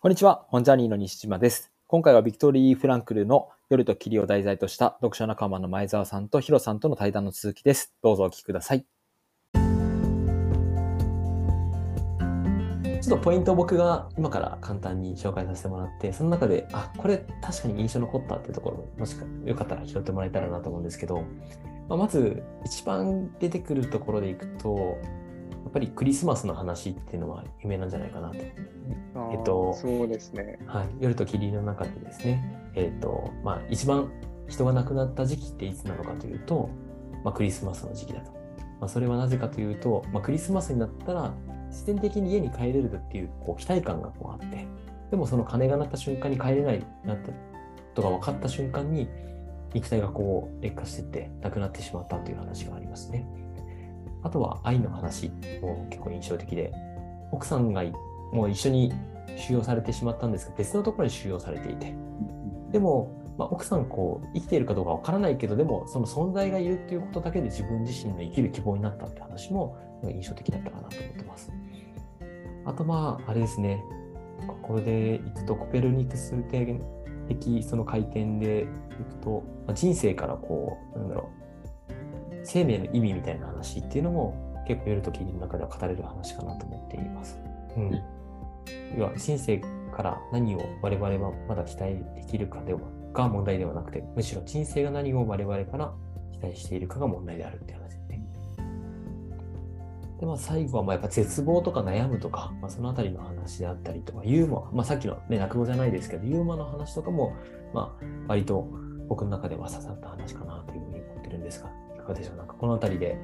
こんにちは、本ジャーニーの西島です。今回はビクトリー・フランクルの夜と霧を題材とした読書仲間の前澤さんとヒロさんとの対談の続きです。どうぞお聞きください。ちょっとポイントを僕が今から簡単に紹介させてもらって、その中で、あ、これ確かに印象残ったっていうところ、もしかよかったら拾ってもらえたらなと思うんですけど、まあ、まず一番出てくるところでいくと、っぱりクリスマスの話っていうのは有名なんじゃないかなと。えっとそうですね。はい、夜と霧の中でですね、えっ、と、まあ一番人が亡くなった時期っていつなのかというと、まあクリスマスの時期だと。まあそれはなぜかというと、まあクリスマスになったら自然的に家に帰れるっていうこう期待感がこうあって、でもその鐘が鳴った瞬間に帰れないなったとが分かった瞬間に肉体がこう劣化していって亡くなってしまったという話がありますね。あとは愛の話も結構印象的で、奥さんがもう一緒に収容されてしまったんですが、別のところに収容されていて、でも、まあ、奥さんこう生きているかどうかわからないけど、でもその存在がいるっていうことだけで自分自身の生きる希望になったって話も印象的だったかなと思ってます。あとまあ、あれですね、これでいくとコペルニクス的その回転でいくと、まあ、人生からこう、なんだろう、生命の意味みたいな話っていうのも結構夜ときの中では語れる話かなと思っています。うん。要は人生から何を我々はまだ期待できるかではが問題ではなくて、むしろ人生が何を我々から期待しているかが問題であるって話ですね。で、まあ最後はまあやっぱ絶望とか悩むとか、まあ、そのあたりの話であったりとか、ユーモア、まあさっきのね、落語じゃないですけど、ユーモアの話とかも、まあ割と僕の中では刺さった話かなというふうに思ってるんですが、がでしょう。なんかこのあたりで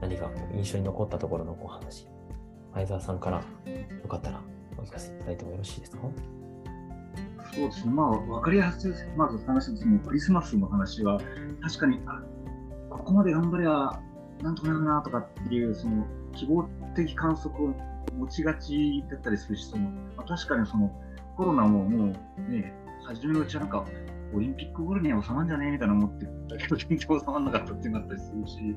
何か印象に残ったところのお話、前澤さんからよかったらお聞かせいただいてもよろしいですか？そうですね、まあ、わかりやすい、まず話すそのクリスマスの話は、確かに、あここまで頑張れば、なんとかなるなとかっていう、その希望的観測を持ちがちだったりするし、そのまあ、確かにそのコロナももうね、初めのうちはなんか、オリンピック頃には収まんじゃねえみたいな思ってたけど、全然収まらなかったっていうのがあったりするし、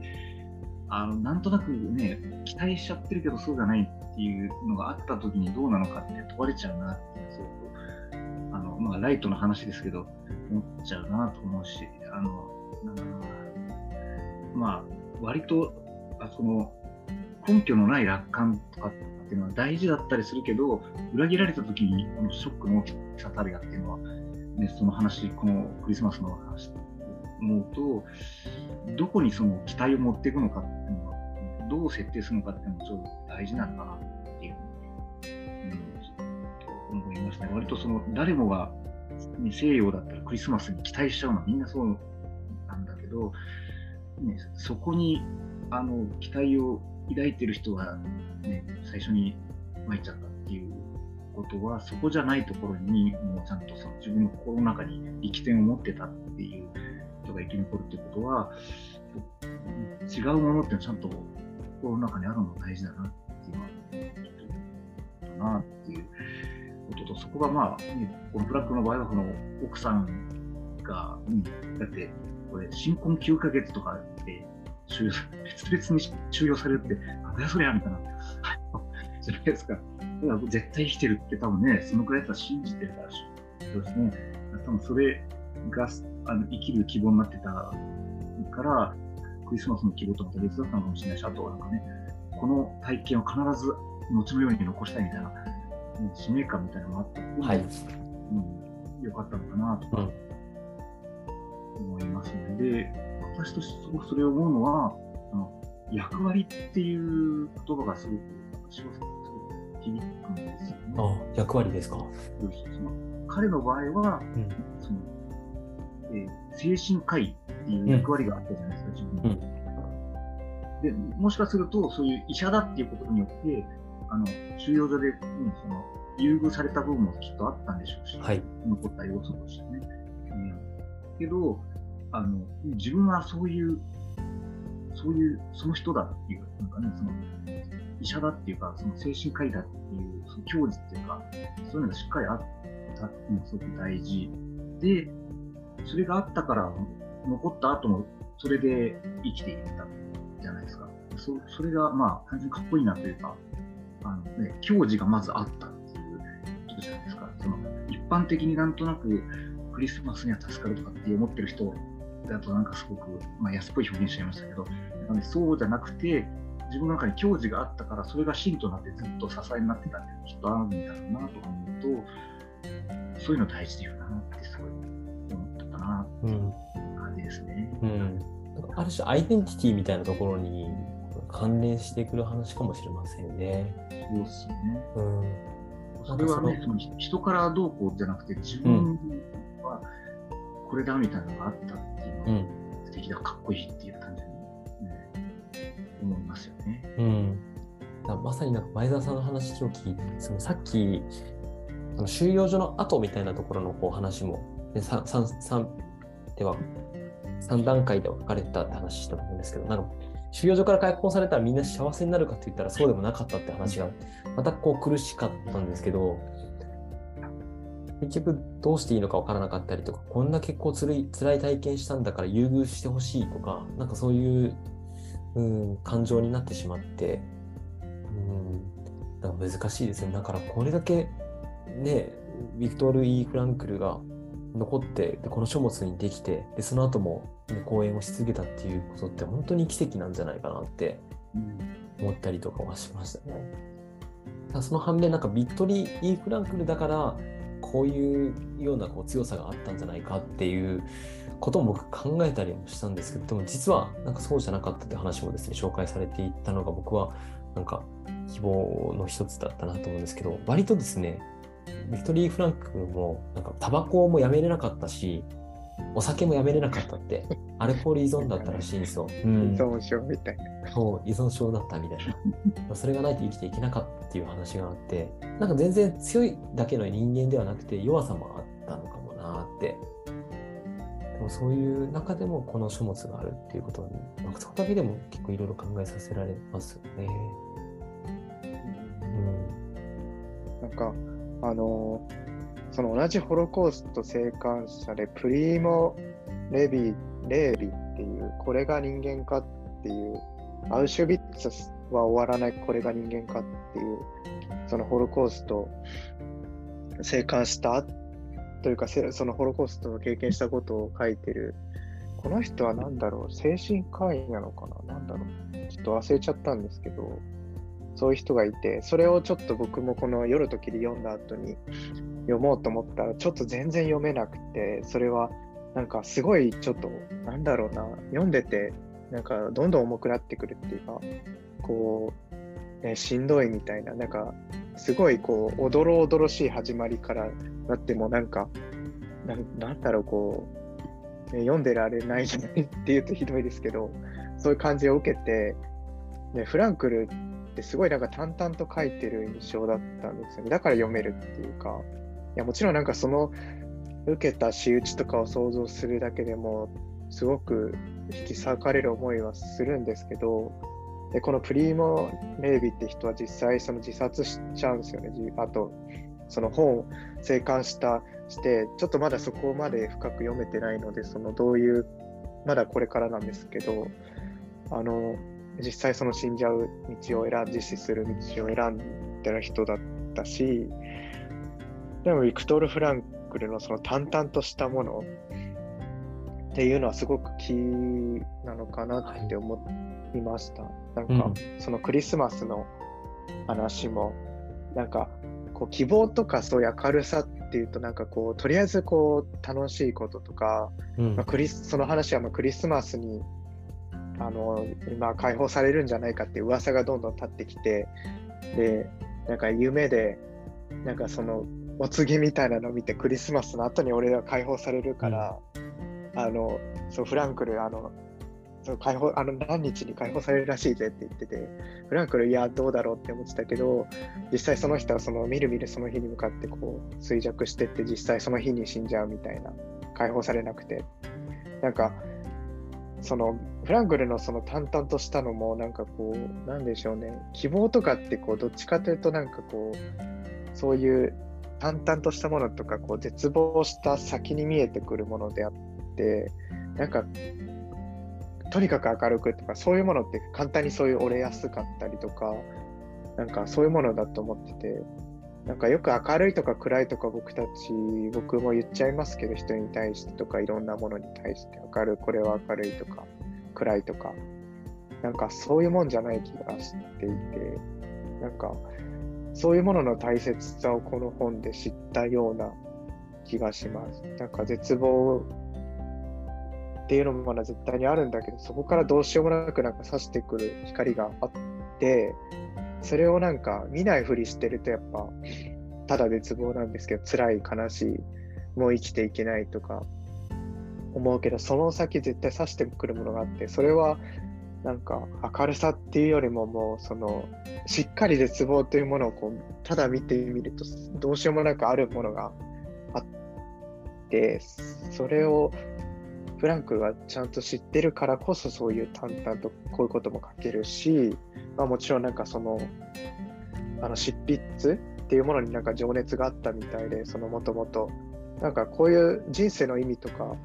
あのなんとなくね、期待しちゃってるけど、そうじゃないっていうのがあった時にどうなのかって問われちゃうなっていう、すごく。あのまあ、ライトの話ですけど、思っちゃうなと思うし、あのなんだろうなまあ、割とあその根拠のない楽観とかっていうのは大事だったりするけど、裏切られた時にこのショックの大きさたるやっていうのは、ね、その話、このクリスマスの話を思うと、どこにその期待を持っていくのかっていうのは、どう設定するのかっていうのもちょっと大事なのかなっていうふうに、うん、思いましたね。割とその誰もが、西洋だったらクリスマスに期待しちゃうのはみんなそうなんだけど、ね、そこにあの期待を抱いてる人が、ね、最初に参っちゃったことは、そこじゃないところにもうちゃんとその自分の心の中に力点を持ってたっていう人が生き残るってことは、違うものってちゃんと心の中にあるのが大事だなっていうのは、ちょっと、なっていうことと、そこがまあ、このブラックの場合は、この奥さんが、うん、だって、これ、新婚9ヶ月とかで収容別々に収容されるって、なんだよそりゃみたいな、じゃないですか。だから絶対生きてるって多分ね、そのくらいだったら信じてるからし、そうですね。多分それがあの生きる希望になってたから、クリスマスの希望とまた別だったのかもしれないし、あとはなんかね、この体験を必ず後のように残したいみたいな、ね使命感みたいなのもあって、はい。うん、よかったのかなとうん思いますね。で、私としてすごくそれを思うのは、あの役割っていう言葉がすごく、私はすごく響くんですよね。あ役割ですか？彼の場合は、うん。そのえー精神科医っていう役割があったじゃないですか、自分に。でもしかすると、そういう医者だっていうことによって、あの収容所で、うんその優遇された部分もきっとあったんでしょうし、はい。残った要素としてね。うん、けどあの、自分はそういう、そういう、その人だっていう、なんかね、その医者だっていうか、その精神科医だっていう、その教授っていうか、そういうのがしっかりあったっていうのがすごく大事で、それがあったから、残った後もそれで生きていったじゃないですか。そそれが、まあ、単純にかっこいいなというか、あのね、教授がまずあったっていう、ちょっとじゃないですか。その一般的になんとなくクリスマスには助かるとかって思ってる人だとなんかすごく、まあ、安っぽい表現しちゃいましたけど、なんかね、そうじゃなくて、自分の中に矜持があったから、それが芯となってずっと支えになってたっていうのがきっとあるんだろうなとか思うと、そういうの大事だよなってすごい思ったかなっていう感じですね。うん、なんかある種アイデンティティみたいなところに関連してくる話かもしれませんね。そうっすよね。うん、それはね、その人からどうこうじゃなくて、自分はこれだみたいなのがあったっていうのは、素敵だ、かっこいいっていうますよね。うん、まさになんか前澤さんの話を聞いて、そのさっき、その収容所の後みたいなところのこう話も、ね、3, 3, では3段階で分かれたって話したと思うんですけど、なんか収容所から解放されたらみんな幸せになるかって言ったらそうでもなかったって話がまたこう苦しかったんですけど結局どうしていいのか分からなかったりとかこんな結構つらい辛い体験したんだから優遇してほしいとかなんかそういう、うん、感情になってしまって、うん、だから難しいですねだからこれだけねビクトール・イー・フランクルが残ってでこの書物にできてでその後も、講演をし続けたっていうことって本当に奇跡なんじゃないかなって思ったりとかはしましたね。ただその反面なんかビクトリー・イー・フランクルだからこういうようなこう強さがあったんじゃないかっていうことも僕考えたりもしたんですけどでも実はなんかそうじゃなかったって話もですね紹介されていったのが僕はなんか希望の一つだったなと思うんですけど割とですねビクトリー・フランクもなんかタバコもやめれなかったしお酒もやめれなかったって アルコール依存だったらしいんですよ。うん依存症みたいな。そう依存症だったみたいなそれがないと生きていけなかったっていう話があってなんか全然強いだけの人間ではなくて弱さもあったのかもなってもそういう中でもこの書物があるっていうことに、まあ、そこだけでも結構いろいろ考えさせられますよね。うんなんか、あのその同じホロコースト生還者でプリーモ・レビ、レービっていう、これが人間かっていう、アウシュビッツは終わらない、これが人間かっていう、そのホロコースト生還したというか、そのホロコーストを経験したことを書いてる、この人は何だろう、精神科医なのかな？なんだろう、ちょっと忘れちゃったんですけど、そういう人がいて、それをちょっと僕もこの夜と霧読んだ後に読もうと思ったら、ちょっと全然読めなくて、それはなんかすごいちょっと、なんだろうな、読んでて、なんかどんどん重くなってくるっていうか、こう、ね、しんどいみたいな、なんかすごいこう、おどろおどろしい始まりからなってもなんか、ななんだろう、こう、ね、読んでられないじゃないっていうとひどいですけど、そういう感じを受けて、ね、フランクルってすごいなんか淡々と書いてる印象だったんですよね。だから読めるっていうか、いやもちろんなんかその受けた仕打ちとかを想像するだけでもすごく引き裂かれる思いはするんですけど、でこのプリーモ・レイビーって人は実際その自殺しちゃうんですよね。あと、その本を生還したして、ちょっとまだそこまで深く読めてないので、そのどういう、まだこれからなんですけど、あの、実際その死んじゃう道を選ん、実施する道を選んでる人だったし、でもビクトール・フランクルのその淡々としたものっていうのはすごくキーなのかなって思いました。なんか、うんそのクリスマスの話も、なんかこう希望とかそういう明るさっていうとなんかこうとりあえずこう楽しいこととか、うん。まあ、クリスその話はまあクリスマスにあの今解放されるんじゃないかっていう噂がどんどん立ってきてでなんか夢でなんかそのお告げみたいなのを見てクリスマスの後に俺ら解放されるから、あのそうフランクルあのそう解放あの何日に解放されるらしいぜって言っててフランクルいやどうだろうって思ってたけど実際その人はそのみるみるその日に向かってこう衰弱してって実際その日に死んじゃうみたいな解放されなくて。なんかそのフランクルのその淡々としたのもなんかこうなんでしょうね。希望とかってこうどっちかというとなんかこうそういう淡々としたものとかこう絶望した先に見えてくるものであってなんかとにかく明るくとかそういうものって簡単にそういう折れやすかったりとかなんかそういうものだと思っててなんかよく明るいとか暗いとか僕たち、僕も言っちゃいますけど、人に対してとかいろんなものに対して明るい、これは明るいとか暗いとか、なんかそういうもんじゃない気がしていて、なんかそういうものの大切さをこの本で知ったような気がします。なんか絶望っていうのもまだ絶対にあるんだけど、そこからどうしようもなくなんか差してくる光があって、それをなんか見ないふりしてるとやっぱ、ただ絶望なんですけど、辛い、悲しい、もう生きていけないとか思うけど、その先絶対差してくるものがあって、それはなんか明るさっていうよりももうそのしっかり絶望というものをこうただ見てみるとどうしようもなくあるものがあってそれをフランクがちゃんと知ってるからこそそういう淡々とこういうことも書けるし、まあ、もちろんなんかそのあの執筆っていうものになんか情熱があったみたいでそのもともと。なんかこういう人生の意味とか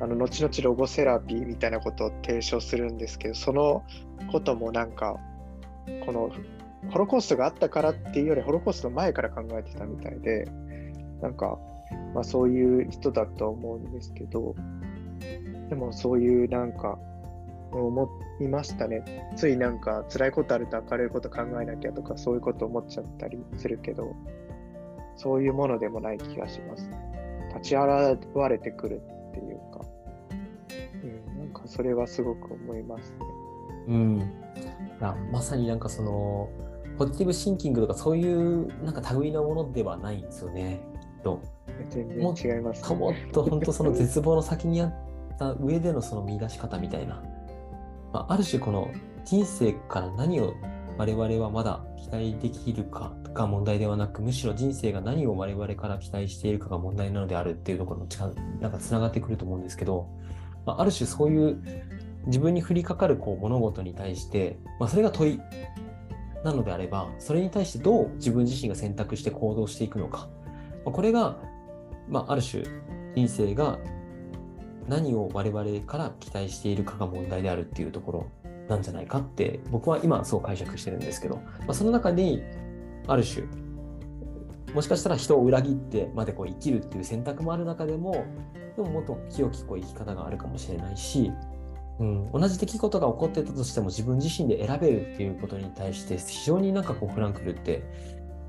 あの後々ロゴセラピーみたいなことを提唱するんですけどそのこともなんかこのホロコーストがあったからっていうよりホロコーストの前から考えてたみたいでなんか、まあ、そういう人だと思うんですけどでもそういうなんか思いましたね。ついなんか辛いことあると明るいこと考えなきゃとかそういうこと思っちゃったりするけどそういうものでもない気がします。立ち現れてくるっていうか、うん、なんかそれはすごく思いますね。うん、まさになんかそのポジティブシンキングとかそういうなんか類のものではないんですよね。きっと。全然違います、ともっと本当その絶望の先にあった上でのその見出し方みたいな、まあ、ある種この人生から何を我々はまだ期待できるかが問題ではなくむしろ人生が何を我々から期待しているかが問題なのであるっていうところのなんかつながってくると思うんですけど、まあ、ある種そういう自分に降りかかるこう物事に対して、まあ、それが問いなのであればそれに対してどう自分自身が選択して行動していくのか、まあ、これが、まあ、ある種人生が何を我々から期待しているかが問題であるっていうところなんじゃないかって僕は今そう解釈してるんですけど、まあ、その中にある種もしかしたら人を裏切ってまでこう生きるっていう選択もある中でもでももっと清きこう生き方があるかもしれないし、うん、同じ出来事が起こってたとしても自分自身で選べるっていうことに対して非常になんかこうフランクルって、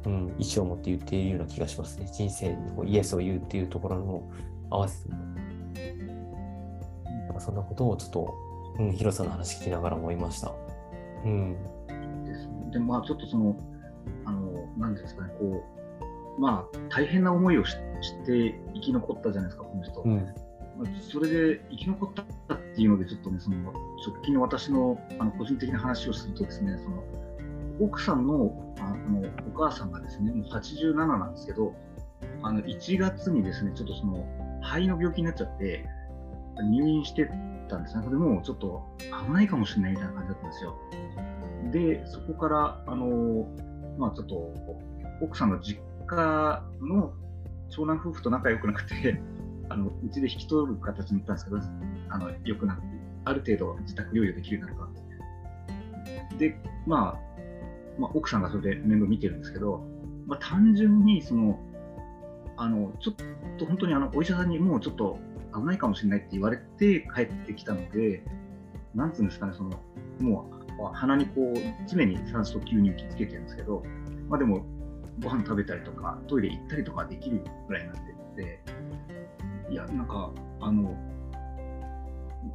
うん、意思を持って言っているような気がしますね。人生にこうイエスを言うっていうところの合わせてかそんなことをちょっと、うん、ヒロさんの話聞きながら思いました。うん、ですねでまあちょっとその、あの、なんですかね、こう、まあ大変な思いをしして生き残ったじゃないですか、この人。うん、まあそれで生き残ったっていうので、ちょっとね、その直近の私のあの個人的な話をするとですね、その奥さんのあのお母さんがですね、もう87なんですけど、あの1月にですね、ちょっとその肺の病気になっちゃって、入院してたんですね。でもちょっと危ないかもしれないみたいな感じだったんですよ。で、そこから、あの、まあちょっと、奥さんの実家の長男夫婦と仲良くなくて、あのうちで引き取る形になったんですけど、あの良くなって、ある程度自宅療養できるようになるかで、まあ、まあ、奥さんがそれで面倒見てるんですけど、まあ、単純にその、あのちょっと本当にあのお医者さんにもうちょっと危ないかもしれないって言われて帰ってきたので、なんつうんですかね、そのもう鼻にこう常に酸素吸入器つけてるんですけど、まあ、でもご飯食べたりとかトイレ行ったりとかできるぐらいになってて、いや、なんか、あの、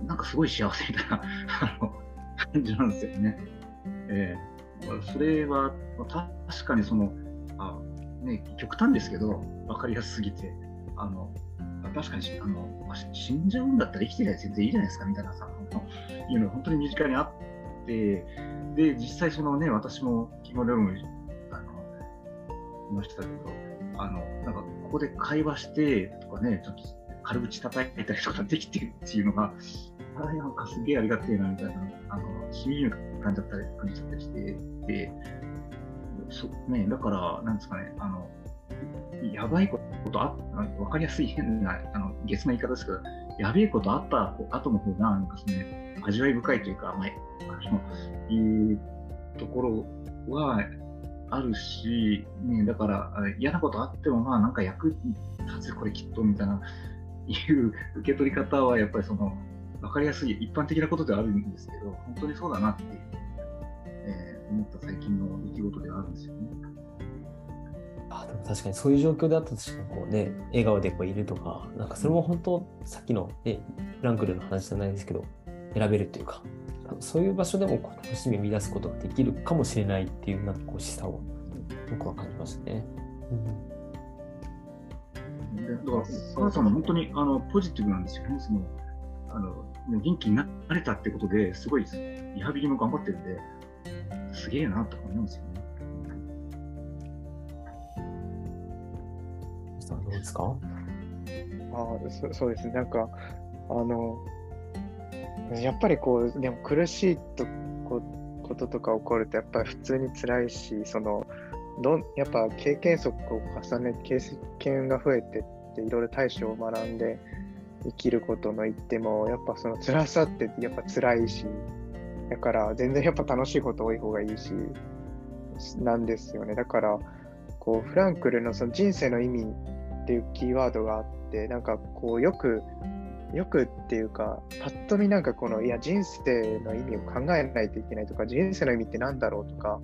なんかすごい幸せみたいな 感じなんですよね。えーそれは、確かにその、あね、極端ですけど、分かりやすすぎて、あの確かにあの、まあし死んじゃうんだったら生きてりゃ全然いいじゃないですかみたいなさ、いうのが本当に身近にあって、で、実際そのね、私も昨日の夜もあのいましたけど、あの、なんかここで会話してとかね、ちょっと軽口叩いたりとかできてるっていうのが、あれなんかすげえありがてえなみたいな、あの、しみじみ感じだったり、感じちゃったりして、で、そね、だから、なんですかね、あの、やばいことああわかりやすい変な、あの、ゲスな言い方ですけど、やべえことあった後の方が、なんかその、ね、味わい深いというか、まあ、あのいうところは、あるし、ね、だから嫌なことあっても、まあなんか役に立つこれきっとみたいな、いう受け取り方はやっぱりその、分かりやすい一般的なことではあるんですけど、本当にそうだなって、えー思った最近の出来事ではあるんですよね。あでも確かにそういう状況であったとしてもこうね笑顔でこういるとかなんかそれも本当さっきの、ね、フランクルの話じゃないですけど選べるっていうかそういう場所でもこう楽しみを見出すことができるかもしれないっていうなんかこう示唆を僕は感じましたね。でだから、お母さんも本当にあのポジティブなんですよね。そのあのね元気になれたってことですごいリハビリも頑張ってるんで、すげえなとか思うんですよね。さんどうですか？あそそうですね、なんか、あの、やっぱりこう、でも苦しいとここととか起こると、やっぱり普通に辛いし、その、どんやっぱ経験則を重ね、経験が増えてって、いろいろ対処を学んで生きることの言っても、やっぱその辛さってやっぱ辛いし、だから全然やっぱ楽しいこと多い方がいいし、なんですよね。だから、こう、フランクルのその人生の意味っていうキーワードがあって、なんかこう、よく、よくっていうか、パッと見なんかこの、いや、人生の意味を考えないといけないとか、人生の意味って何だろうとか、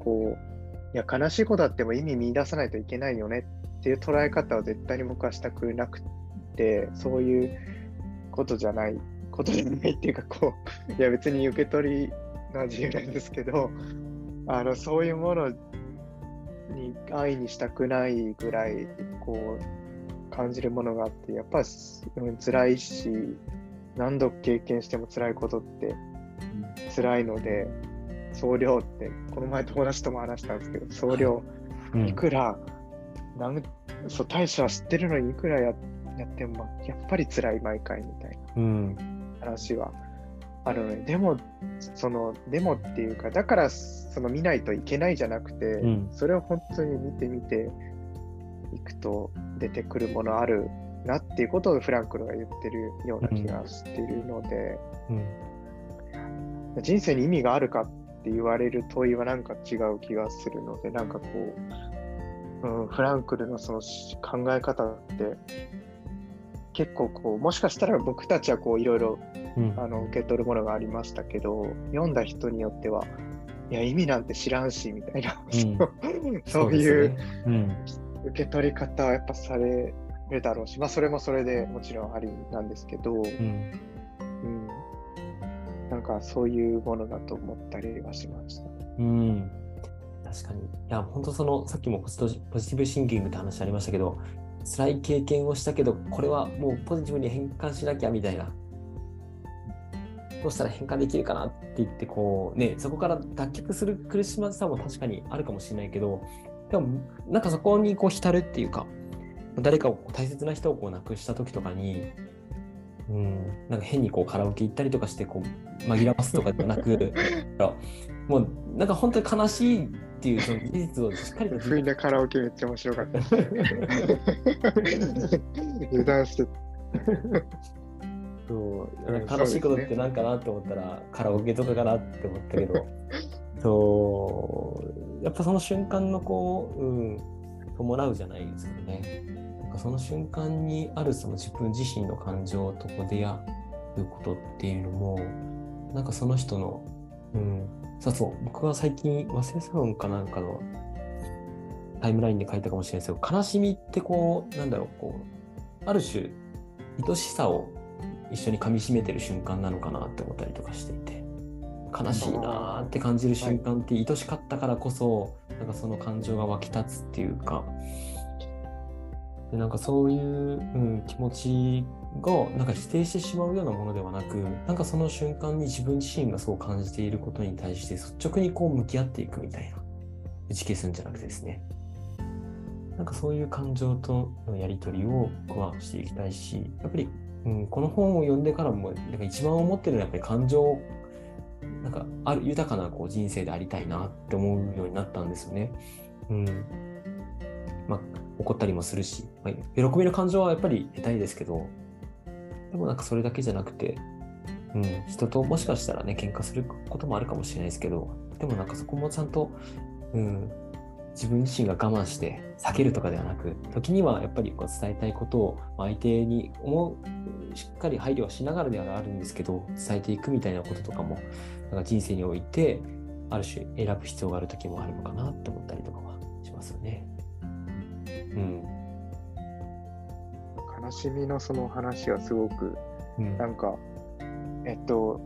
こう、いや、悲しいことあっても意味見出さないといけないよねっていう捉え方を絶対に僕はしたくなくて、そういうことじゃない、ことじゃないっていうか、こう、いや、別に受け取りが自由なんですけど、あの、そういうものに愛にしたくないぐらい、こう、感じるものがあって、やっぱ、うん、辛いし、何度経験しても辛いことって辛いので、総量って、この前友達とも話したんですけど、総量、うんいくら、なんそう、大使は知ってるのにいくらややっても、やっぱり辛い毎回みたいな。うん話はあるので、でも、その、でもっていうか、だから、その見ないといけないじゃなくて、うん。それを本当に見てみていくと出てくるものあるなっていうことをフランクルが言ってるような気がしているので、うん。人生に意味があるかって言われる問いはなんか違う気がするので、なんかこう、うん、フランクルのその考え方って、結構こう、もしかしたら僕たちはこういろいろ受け取るものがありましたけど、読んだ人によっては、いや、意味なんて知らんし、みたいな、そういうね。うん。受け取り方はやっぱされるだろうし、まあ、それもそれでもちろんありなんですけど、うん。うん、なんかそういうものだと思ったりはしました。うん、確かに。いや、本当その、さっきもポジティブシンキングって話ありましたけど、辛い経験をしたけど、これはもうポジティブに変換しなきゃみたいな。どうしたら変換できるかなって言って、こうね、そこから脱却する苦しまさも確かにあるかもしれないけど、でも、なんかそこにこう浸るっていうか、誰かを大切な人をこう亡くした時とかに、うん、なんか変にこうカラオケ行ったりとかしてこう紛らわすとかではなく もうなんか本当に悲しいっていうその事実をしっかりと不意なカラオケめっちゃ面白かった。油断してそう。なんか悲しいことってなんかなって思ったら、カラオケとかかなって思ったけど。そう。やっぱその瞬間のこう、うん、伴うじゃないですけどね。なんかその瞬間にあるその自分自身の感情とこう出会うことっていうのもなんかその人の、うん、そうそう。僕は最近忘れサロンかなんかのタイムラインで書いたかもしれないですけど悲しみってこうなんだろうこうある種愛しさを一緒に噛みしめてる瞬間なのかなって思ったりとかしていて。悲しいなーって感じる瞬間って愛しかったからこそ、なんかその感情が湧き立つっていうかでなんかそういう、うん、気持ちがなんか否定してしまうようなものではなくなんかその瞬間に自分自身がそう感じていることに対して率直にこう向き合っていくみたいな打ち消すんじゃなくてですねなんかそういう感情とのやり取りを僕はしていきたいしやっぱりうん、この本を読んでからもなんか一番思ってるのはやっぱり感情なんかある豊かなこう人生でありたいなって思うようになったんですよね。うんまあ、怒ったりもするし、まあ、喜びの感情はやっぱり得たいですけどでもなんかそれだけじゃなくて、うん、人ともしかしたらね喧嘩することもあるかもしれないですけどでもなんかそこもちゃんと、うん、自分自身が我慢して避けるとかではなく時にはやっぱりこう伝えたいことを相手に思うしっかり配慮はしながらではあるんですけど伝えていくみたいなこととかもなんか人生においてある種選ぶ必要がある時もあるのかなって思ったりとかはしますよね。うん、悲しみのその話はすごく、うんなんか、えっと、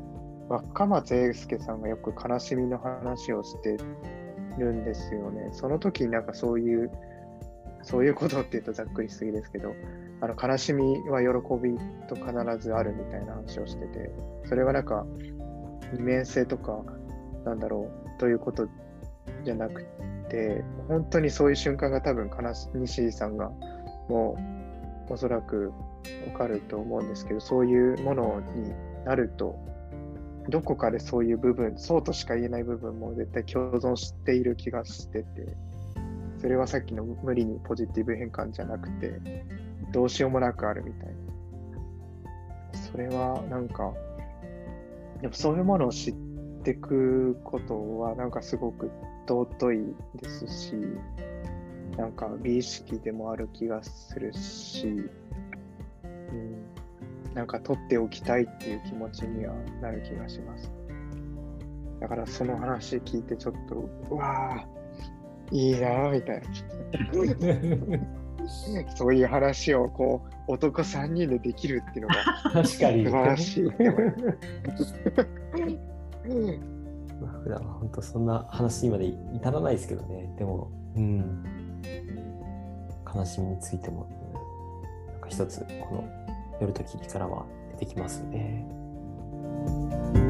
若松英介さんがよく悲しみの話をしてるんですよね。その時になんかそういう、そういうことって言うとざっくりしすぎですけど、あの悲しみは喜びと必ずあるみたいな話をしてて、それはなんか二面性とか、なんだろう、ということじゃなくて、本当にそういう瞬間が多分悲し、西井さんがもうおそらくわかると思うんですけど、そういうものになると、どこかでそういう部分、そうとしか言えない部分も絶対共存している気がしてて、それはさっきの無理にポジティブ変換じゃなくて、どうしようもなくあるみたいな。それはなんか、やっぱそういうものを知ってくことはなんかすごく尊いですし、なんか美意識でもある気がするし、うん、なんか取っておきたいっていう気持ちにはなる気がします。だからその話聞いてちょっと、うわぁ、いいなぁみたいな。そういう話をこう男3人でできるっていうのが確かに素晴らしい 普段は本当そんな話にまで至らないですけどね。でも、うん。悲しみについても、うんなんか一つ、この夜と霧からは出てきますよね。